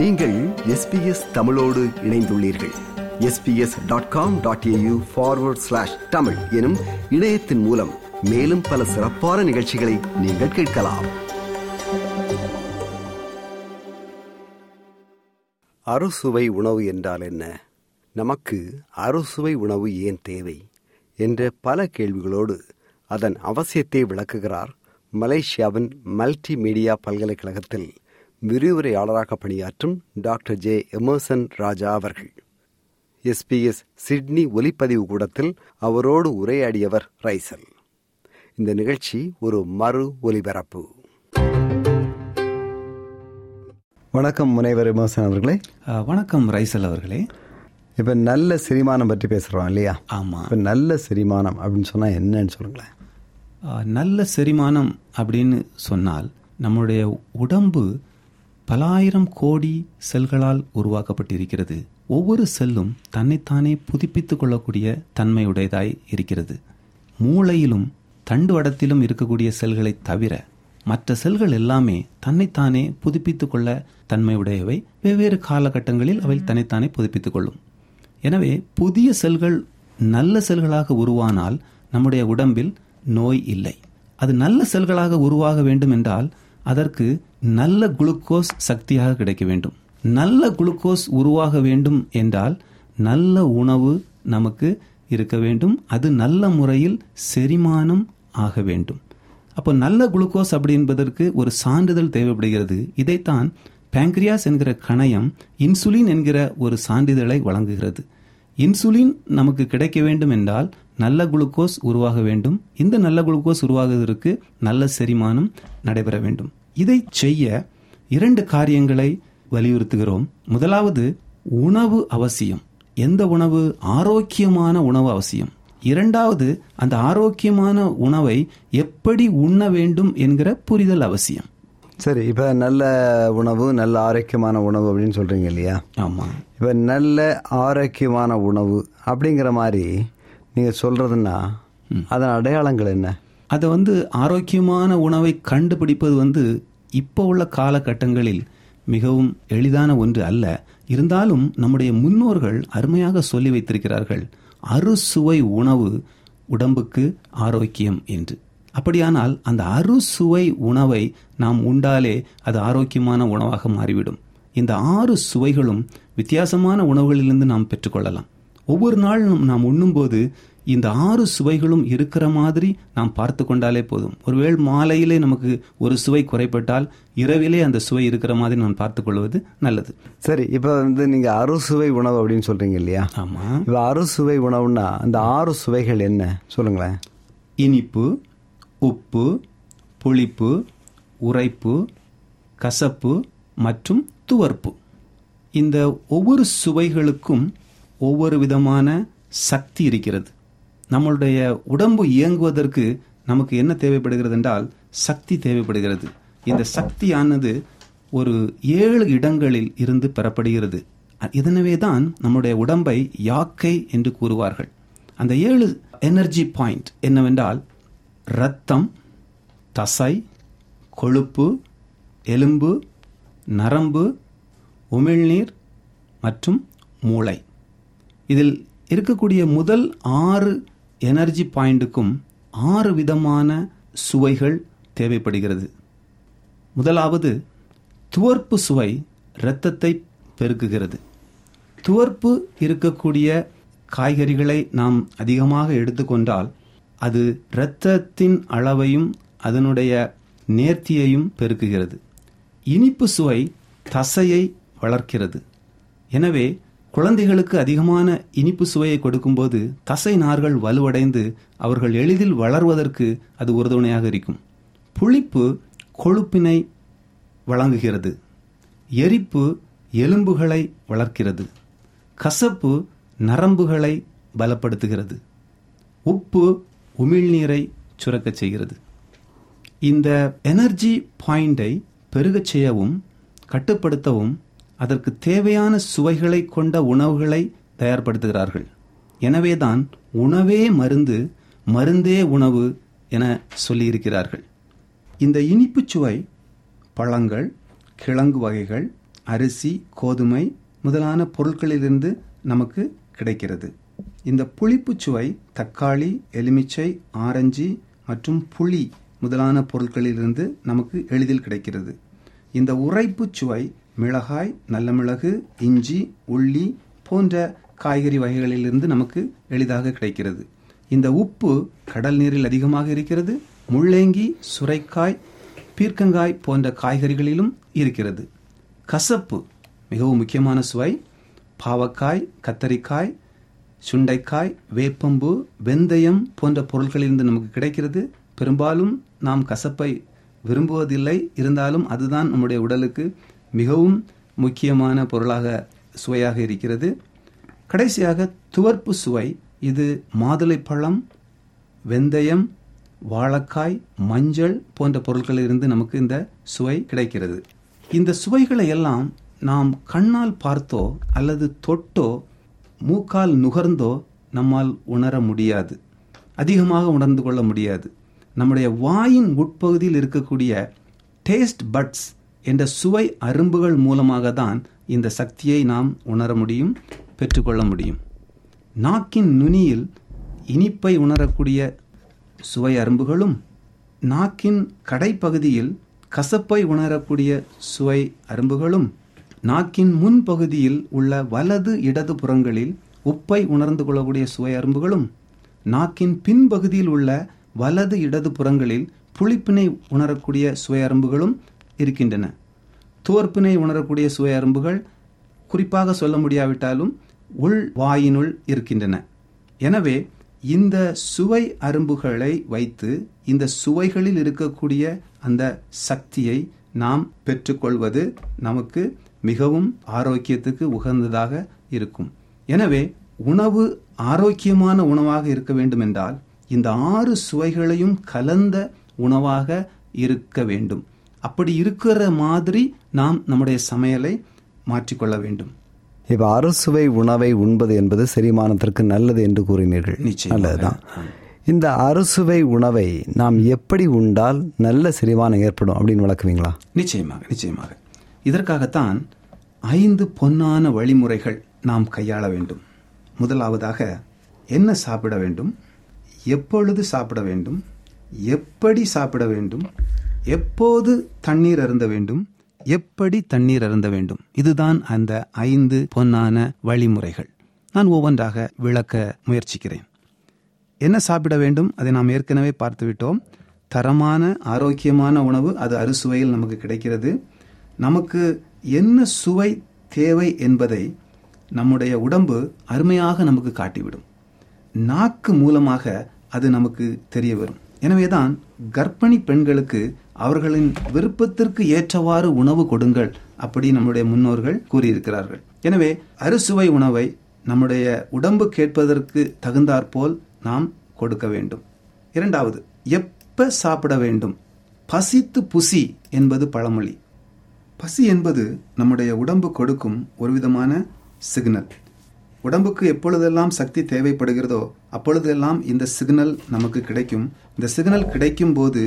நீங்கள் எஸ்பிஎஸ் தமிழோடு இணைந்துள்ளீர்கள். SBS dot com dot AU forward slash Tamil எனும் இணையத்தின் மூலம் மேலும் பல சிறப்பான நிகழ்ச்சிகளை நீங்கள் கேட்கலாம். அறுசுவை உணவு என்றால் என்ன? நமக்கு அறுசுவை உணவு ஏன் தேவை? என்ற பல கேள்விகளோடு அதன் அவசியத்தை விளக்குகிறார் மலேசியாவின் மல்டி மீடியா பல்கலைக்கழகத்தில் விரிவுரையாளராக பணியாற்றும் டாக்டர் ஜே. எமர்சன் ராஜா அவர்கள். எஸ்பிஎஸ் சிட்னி ஒலிப்பதிவு கூடத்தில் அவரோடு உரையாடியவர் ரைசல். இந்த நிகழ்ச்சி ஒரு மறு ஒலிபரப்பு. வணக்கம் முனைவர் எமர்சன் அவர்களே. வணக்கம் ரைசல் அவர்களே. இப்போ நல்ல செரிமானம் பற்றி பேசுகிறோம் இல்லையா? ஆமா. இப்போ நல்ல செரிமானம் அப்படின்னு சொன்னால் என்னன்னு சொல்லுங்களேன். நல்ல செரிமானம் அப்படின்னு சொன்னால் நம்முடைய உடம்பு பலாயிரம் கோடி செல்களால் உருவாக்கப்பட்டிருக்கிறது. ஒவ்வொரு செல்லும் தன்னைத்தானே புதுப்பித்துக் கொள்ளக்கூடிய தன்மையுடையதாய் இருக்கிறது. மூளையிலும் தண்டுவடத்திலும் இருக்கக்கூடிய செல்களை தவிர மற்ற செல்கள் எல்லாமே தன்னைத்தானே புதுப்பித்துக் கொள்ள தன்மையுடையவை. வெவ்வேறு காலகட்டங்களில் அவை தன்னைத்தானே புதுப்பித்துக் கொள்ளும். எனவே புதிய செல்கள் நல்ல செல்களாக உருவானால் நம்முடைய உடம்பில் நோய் இல்லை. அது நல்ல செல்களாக உருவாக வேண்டும் என்றால் அதற்கு நல்ல குளுக்கோஸ் சக்தியாக கிடைக்க வேண்டும். நல்ல குளுக்கோஸ் உருவாக வேண்டும் என்றால் நல்ல உணவு நமக்கு இருக்க வேண்டும். அது நல்ல முறையில் செரிமானம் ஆக வேண்டும். அப்போ நல்ல குளுக்கோஸ் அப்படி என்பதற்கு ஒரு சான்றிதழ் தேவைப்படுகிறது. இதைத்தான் பேங்க்ரியாஸ் என்கிற கணையம் இன்சுலின் என்கிற ஒரு சான்றிதழை வழங்குகிறது. இன்சுலின் நமக்கு கிடைக்க வேண்டும் என்றால் நல்ல குளுக்கோஸ் உருவாக வேண்டும். இந்த நல்ல குளுக்கோஸ் உருவாகுவதற்கு நல்ல செரிமானம் நடைபெற வேண்டும். இதை செய்ய இரண்டு காரியங்களை வலியுறுத்துகிறோம். முதலாவது உணவு அவசியம். எந்த உணவு? ஆரோக்கியமான உணவு அவசியம். இரண்டாவது அந்த ஆரோக்கியமான உணவை எப்படி உண்ண வேண்டும் என்கிற புரிதல் அவசியம். சரி இப்போ நல்ல உணவு நல்ல ஆரோக்கியமான உணவு அப்படின்னு சொல்கிறீங்க இல்லையா? ஆமா. இப்போ நல்ல ஆரோக்கியமான உணவு அப்படிங்கிற மாதிரி நீங்கள் சொல்கிறதுன்னா அதன் அடையாளங்கள் என்ன? அதை வந்து ஆரோக்கியமான உணவை கண்டுபிடிப்பது வந்து இப்போ உள்ள காலகட்டங்களில் மிகவும் எளிதான ஒன்று அல்ல. இருந்தாலும் நம்முடைய முன்னோர்கள் அருமையாக சொல்லி வைத்திருக்கிறார்கள் அறுசுவை உணவு உடம்புக்கு ஆரோக்கியம் என்று. அப்படியானால் அந்த அறுசுவை உணவை நாம் உண்டாலே அது ஆரோக்கியமான உணவாக மாறிவிடும். இந்த ஆறு சுவைகளும் வித்தியாசமான உணவுகளிலிருந்து நாம் பெற்றுக்கொள்ளலாம். ஒவ்வொரு நாளும் நாம் உண்ணும்போது இந்த ஆறு சுவைகளும் இருக்கிற மாதிரி நாம் பார்த்து கொண்டாலே போதும். ஒருவேளை மாலையிலே நமக்கு ஒரு சுவை குறைப்பட்டால் இரவிலே அந்த சுவை இருக்கிற மாதிரி நாம் பார்த்து கொள்வது நல்லது. சரி இப்போ வந்து நீங்கள் அறுசுவை உணவு அப்படின்னு சொல்கிறீங்க இல்லையா? ஆமா. இப்போ அறுசுவை உணவுன்னா அந்த ஆறு சுவைகள் என்ன? சொல்லுங்களேன். இனிப்பு உப்பு புளிப்பு உரைப்பு கசப்பு மற்றும் துவர்ப்பு. இந்த ஒவ்வொரு சுவைகளுக்கும் ஒவ்வொரு விதமான சக்தி இருக்கிறது. நம்மளுடைய உடம்பு இயங்குவதற்கு நமக்கு என்ன தேவைப்படுகிறது என்றால் சக்தி தேவைப்படுகிறது. இந்த சக்தியானது ஒரு ஏழு இடங்களில் இருந்து பெறப்படுகிறது. இதனவே தான் நம்முடைய உடம்பை யாக்கை என்று கூறுவார்கள். அந்த ஏழு எனர்ஜி பாயிண்ட் என்னவென்றால் இரத்தம் தசை கொழுப்பு எலும்பு நரம்பு உமிழ்நீர் மற்றும் மூளை. இதில் இருக்கக்கூடிய முதல் ஆறு எனர்ஜி பாயிண்ட்டுக்கும் ஆறு விதமான சுவைகள் தேவைப்படுகிறது. முதலாவது துவர்ப்பு சுவை இரத்தத்தை பெருக்குகிறது. துவர்ப்பு இருக்கக்கூடிய காய்கறிகளை நாம் அதிகமாக எடுத்துக்கொண்டால் அது இரத்தத்தின் அளவையும் அதனுடைய நேர்த்தியையும் பெருக்குகிறது. இனிப்பு சுவை தசையை வளர்க்கிறது. எனவே குழந்தைகளுக்கு அதிகமான இனிப்பு சுவையை கொடுக்கும்போது தசை நார்கள் வலுவடைந்து அவர்கள் எளிதில் வளர்வதற்கு அது உறுதுணையாக இருக்கும். புளிப்பு கொழுப்பினை வழங்குகிறது. எரிப்பு எலும்புகளை வளர்க்கிறது. கசப்பு நரம்புகளை பலப்படுத்துகிறது. உப்பு உமிழ்நீரை சுரக்கச் செய்கிறது. இந்த எனர்ஜி பாயிண்டை பெருகச் செய்யவும் கட்டுப்படுத்தவும் அதற்கு தேவையான சுவைகளை கொண்ட உணவுகளை தயார்படுத்துகிறார்கள். எனவேதான் உணவே மருந்து மருந்தே உணவு என சொல்லியிருக்கிறார்கள். இந்த இனிப்புச் சுவை பழங்கள் கிழங்கு வகைகள் அரிசி கோதுமை முதலான பொருட்களிலிருந்து நமக்கு கிடைக்கிறது. இந்த புளிப்புச் சுவை தக்காளி எலுமிச்சை ஆரஞ்சு மற்றும் புளி முதலான பொருட்களிலிருந்து நமக்கு எளிதில் கிடைக்கிறது. இந்த உரைப்புச் சுவை மிளகாய் நல்ல மிளகு இஞ்சி உள்ளி போன்ற காய்கறி வகைகளிலிருந்து நமக்கு எளிதாக கிடைக்கிறது. இந்த உப்பு கடல் நீரில் அதிகமாக இருக்கிறது முள்ளேங்கி சுரைக்காய் பீர்க்கங்காய் போன்ற காய்கறிகளிலும் இருக்கிறது. கசப்பு மிகவும் முக்கியமான சுவை. பாவக்காய் கத்தரிக்காய் சுண்டைக்காய் வேப்பம்பு வெந்தயம் போன்ற பொருட்களிலிருந்து நமக்கு கிடைக்கிறது. பெரும்பாலும் நாம் கசப்பை விரும்புவதில்லை இருந்தாலும் அதுதான் நம்முடைய உடலுக்கு மிகவும் முக்கியமான பொருளாக சுவையாக இருக்கிறது. கடைசியாக துவர்ப்பு சுவை இது மாதுளைப்பழம் வெந்தயம் வாழைக்காய் மஞ்சள் போன்ற பொருட்களிலிருந்து நமக்கு இந்த சுவை கிடைக்கிறது. இந்த சுவைகளை எல்லாம் நாம் கண்ணால் பார்த்தோ அல்லது தொட்டோ மூக்கால் நுகர்ந்தோ நம்மால் உணர முடியாது. அதிகமாக உணர்ந்து கொள்ள முடியாது. நம்முடைய வாயின் உட்பகுதியில் இருக்கக்கூடிய டேஸ்ட் பட்ஸ் என்ற சுவை அரும்புகள் மூலமாக தான் இந்த சக்தியை நாம் உணர முடியும் பெற்றுக்கொள்ள முடியும். நாக்கின் நுனியில் இனிப்பை உணரக்கூடிய சுவை அரும்புகளும் நாக்கின் கடைப்பகுதியில் கசப்பை உணரக்கூடிய சுவை அரும்புகளும் நாக்கின் முன்பகுதியில் உள்ள வலது இடது புறங்களில் உப்பை உணர்ந்து கொள்ளக்கூடிய சுவை அரும்புகளும் நாக்கின் பின்பகுதியில் உள்ள வலது இடது புறங்களில் புளிப்பினை உணரக்கூடிய சுவை அரும்புகளும் இருக்கின்றன. துவர்ப்பினை உணரக்கூடிய சுவை அரும்புகள் குறிப்பாக சொல்ல முடியாவிட்டாலும் உள் வாயினுள் இருக்கின்றன. எனவே இந்த சுவை அரும்புகளை வைத்து இந்த சுவைகளில் இருக்கக்கூடிய அந்த சக்தியை நாம் பெற்றுக்கொள்வது நமக்கு மிகவும் ஆரோக்கியத்துக்கு உகந்ததாக இருக்கும். எனவே உணவு ஆரோக்கியமான உணவாக இருக்க வேண்டுமென்றால் இந்த ஆறு சுவைகளையும் கலந்த உணவாக இருக்க வேண்டும். அப்படி இருக்கிற மாதிரி நாம் நம்முடைய சமையலை மாற்றிக்கொள்ள வேண்டும். இப்ப அறுசுவை உணவை உண்பது என்பது செரிமானத்திற்கு நல்லது என்று கூறினீர்கள். நல்லதுதான். இந்த அறுசுவை உணவை நாம் எப்படி உண்டால் நல்ல செரிமானம் ஏற்படும் அப்படின்னு விளக்குவீங்களா? நிச்சயமாக நிச்சயமாக. இதற்காகத்தான் ஐந்து பொன்னான வழிமுறைகள் நாம் கையாள வேண்டும். முதலாவதாக என்ன சாப்பிட வேண்டும்? எப்பொழுது சாப்பிட வேண்டும்? எப்படி சாப்பிட வேண்டும்? எப்போது தண்ணீர் அருந்த வேண்டும்? எப்படி தண்ணீர் அருந்த வேண்டும்? இதுதான் அந்த ஐந்து பொன்னான வழிமுறைகள். நான் ஒவ்வொன்றாக விளக்க முயற்சிக்கிறேன். என்ன சாப்பிட வேண்டும்? அதை நாம் ஏற்கனவே பார்த்துவிட்டோம். தரமான ஆரோக்கியமான உணவு அது அறுசுவையில் நமக்கு கிடைக்கிறது. நமக்கு என்ன சுவை தேவை என்பதை நம்முடைய உடம்பு அருமையாக நமக்கு காட்டிவிடும். நாக்கு மூலமாக அது நமக்கு தெரிய வரும் எனவேதான் கர்ப்பிணி பெண்களுக்கு அவர்களின் விருப்பத்திற்கு ஏற்றவாறு உணவு கொடுங்கள் அப்படி நம்முடைய முன்னோர்கள் கூறியிருக்கிறார்கள். எனவே அறுசுவை உணவை நம்முடைய உடம்பு கேட்பதற்கு தகுந்தாற்போல் நாம் கொடுக்க வேண்டும். இரண்டாவது எப்ப சாப்பிட வேண்டும்? பசித்து புசி என்பது பழமொழி. பசி என்பது நம்முடைய உடம்பு கொடுக்கும் ஒரு விதமான சிக்னல். உடம்புக்கு எப்பொழுதெல்லாம் சக்தி தேவைப்படுகிறதோ அப்பொழுதெல்லாம் இந்த சிக்னல் நமக்கு கிடைக்கும். இந்த சிக்னல் கிடைக்கும் போது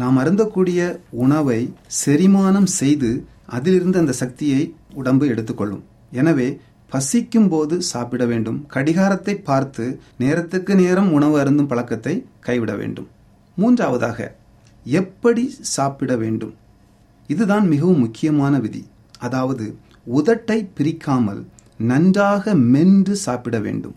நாம் அருந்தக்கூடிய உணவை செரிமானம் செய்து அதிலிருந்து அந்த சக்தியை உடம்பு எடுத்துக்கொள்ளும். எனவே பசிக்கும் போது சாப்பிட வேண்டும். கடிகாரத்தை பார்த்து நேரத்துக்கு நேரம் உணவு அருந்தும் பழக்கத்தை கைவிட வேண்டும். மூன்றாவதாக எப்படி சாப்பிட வேண்டும்? இதுதான் மிகவும் முக்கியமான விதி. அதாவது உதட்டை பிரிக்காமல் நன்றாக மென்று சாப்பிட வேண்டும்.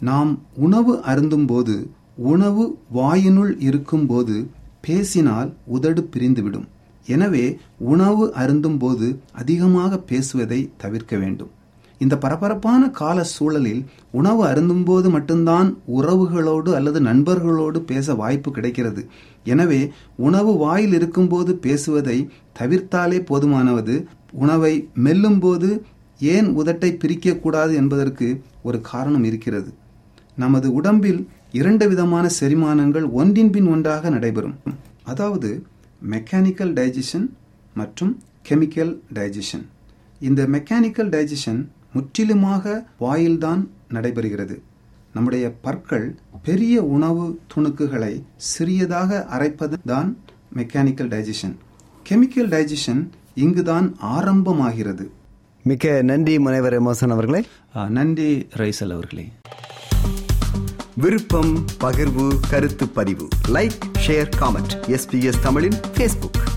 நாம் உணவு அருந்தும்போது உணவு வாயினுள் இருக்கும்போது பேசினால் உதடு பிரிந்துவிடும். எனவே உணவு அருந்தும்போது அதிகமாக பேசுவதை தவிர்க்க வேண்டும். இந்த பரபரப்பான கால சூழலில் உணவு அருந்தும்போது மட்டும்தான் உறவுகளோடு அல்லது நண்பர்களோடு பேச வாய்ப்பு கிடைக்கிறது. எனவே உணவு வாயில் இருக்கும்போது பேசுவதை தவிர்த்தாலே போதுமானது. உணவை மெல்லும்போது ஏன் உதட்டை பிரிக்கக்கூடாது என்பதற்கு ஒரு காரணம் இருக்கிறது. நமது உடம்பில் இரண்டு விதமான செரிமானங்கள் ஒன்றின் பின் ஒன்றாக நடைபெறும். அதாவது மெக்கானிக்கல் டைஜஷன் மற்றும் கெமிக்கல் டைஜஷன் இந்த மெக்கானிக்கல் டைஜஷன் முற்றிலுமாக வாயில்தான் நடைபெறுகிறது. நம்முடைய பற்கள் பெரிய உணவு துணுக்குகளை சிறியதாக அரைப்பது தான் மெக்கானிக்கல் டைஜஷன் கெமிக்கல் டைஜஷன் இங்குதான் ஆரம்பமாகிறது. மிக்க நன்றி முனைவர் எமோசன் அவர்களே. நன்றி ரைசல் அவர்களே. விருப்பம் பகிர்வு கருத்து பதிவு. லைக் ஷேர் காமெண்ட் எஸ்பிஎஸ் தமிழின் ஃபேஸ்புக்